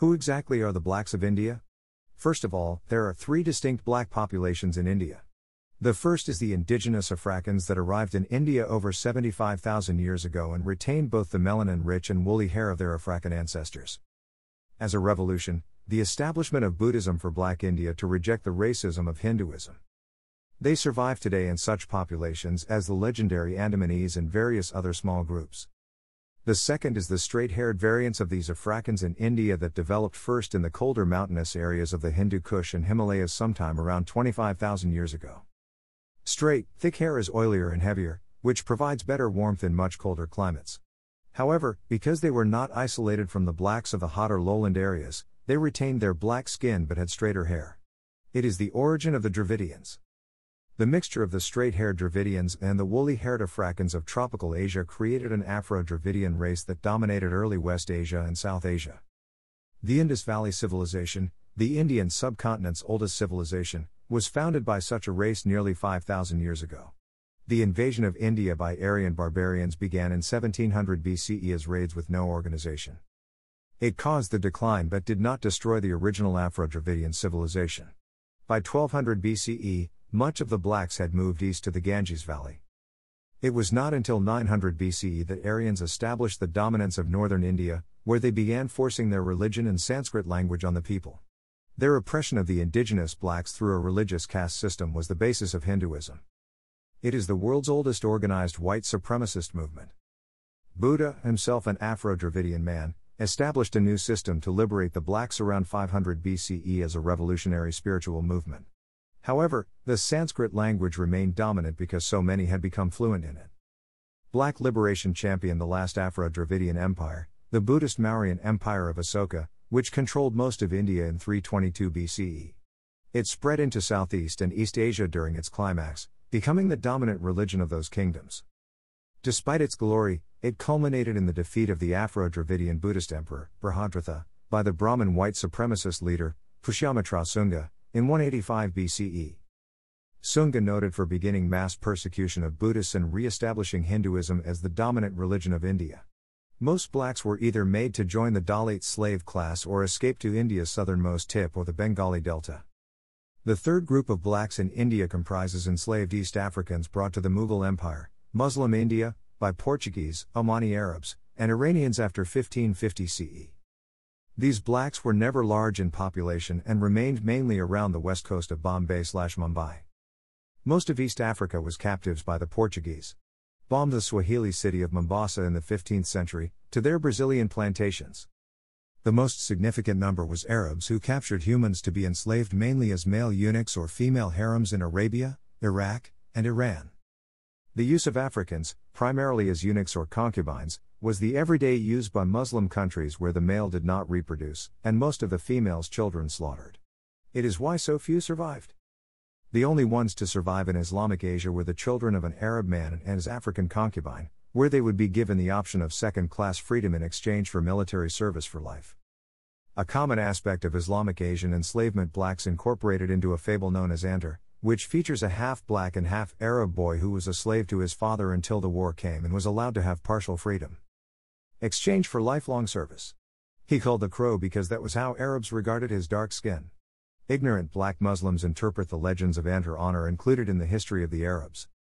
Who exactly are the blacks of India? First of all, there are three distinct black populations in India. The first is the indigenous Afrakans that arrived in India over 75,000 years ago and retained both the melanin rich and woolly hair of their Afrakan ancestors. As a revolution, the establishment of Buddhism for Black India to reject the racism of Hinduism. They survive today in such populations as the legendary Andamanese and various other small groups. The second is the straight haired variants of these Afrakans in India that developed first in the colder mountainous areas of the Hindu Kush and Himalayas sometime around 25,000 years ago. Straight, thick hair is oilier and heavier, which provides better warmth in much colder climates. However, because they were not isolated from the blacks of the hotter lowland areas, they retained their black skin but had straighter hair. It is the origin of the Dravidians. The mixture of the straight haired Dravidians and the woolly haired Afrakans of tropical Asia created an Afro Dravidian race that dominated early West Asia and South Asia. The Indus Valley Civilization, the Indian subcontinent's oldest civilization, was founded by such a race nearly 5,000 years ago. The invasion of India by Aryan barbarians began in 1700 BCE as raids with no organization. It caused the decline but did not destroy the original Afro Dravidian civilization. By 1200 BCE, much of the blacks had moved east to the Ganges Valley. It was not until 900 BCE that Aryans established the dominance of northern India, where they began forcing their religion and Sanskrit language on the people. Their oppression of the indigenous blacks through a religious caste system was the basis of Hinduism. It is the world's oldest organized white supremacist movement. Buddha, himself an Afro Dravidian man, established a new system to liberate the blacks around 500 BCE as a revolutionary spiritual movement. However, the Sanskrit language remained dominant because so many had become fluent in it. Black liberation championed the last Afro Dravidian empire, the Buddhist Mauryan Empire of Asoka, which controlled most of India in 322 BCE. It spread into Southeast and East Asia during its climax, becoming the dominant religion of those kingdoms. Despite its glory, it culminated in the defeat of the Afro Dravidian Buddhist emperor, Brihadratha, by the Brahmin white supremacist leader, Pushyamitra Sunga, in 185 BCE. Sunga noted for beginning mass persecution of Buddhists and re establishing Hinduism as the dominant religion of India. Most blacks were either made to join the Dalit slave class or escape to India's southernmost tip or the Bengali Delta. The third group of blacks in India comprises enslaved East Africans brought to the Mughal Empire, Muslim India, by Portuguese, Omani Arabs, and Iranians after 1550 CE. These blacks were never large in population and remained mainly around the west coast of Bombay slash Mumbai. Most of East Africa was captives by the Portuguese bombed the Swahili city of Mombasa in the 15th century, to their Brazilian plantations. The most significant number was Arabs who captured humans to be enslaved mainly as male eunuchs or female harems in Arabia, Iraq, and Iran. The use of Africans, primarily as eunuchs or concubines, was the everyday use by Muslim countries where the male did not reproduce, and most of the female's children slaughtered. It is why so few survived. The only ones to survive in Islamic Asia were the children of an Arab man and his African concubine, where they would be given the option of second class freedom in exchange for military service for life. A common aspect of Islamic Asian enslavement blacks incorporated into a fable known as Antar, which features a half black and half Arab boy who was a slave to his father until the war came and was allowed to have partial freedom. Exchange for lifelong service. He called the crow because that was how Arabs regarded his dark skin. Ignorant black Muslims interpret the legends of Antar Honor included in the history of the Arabs.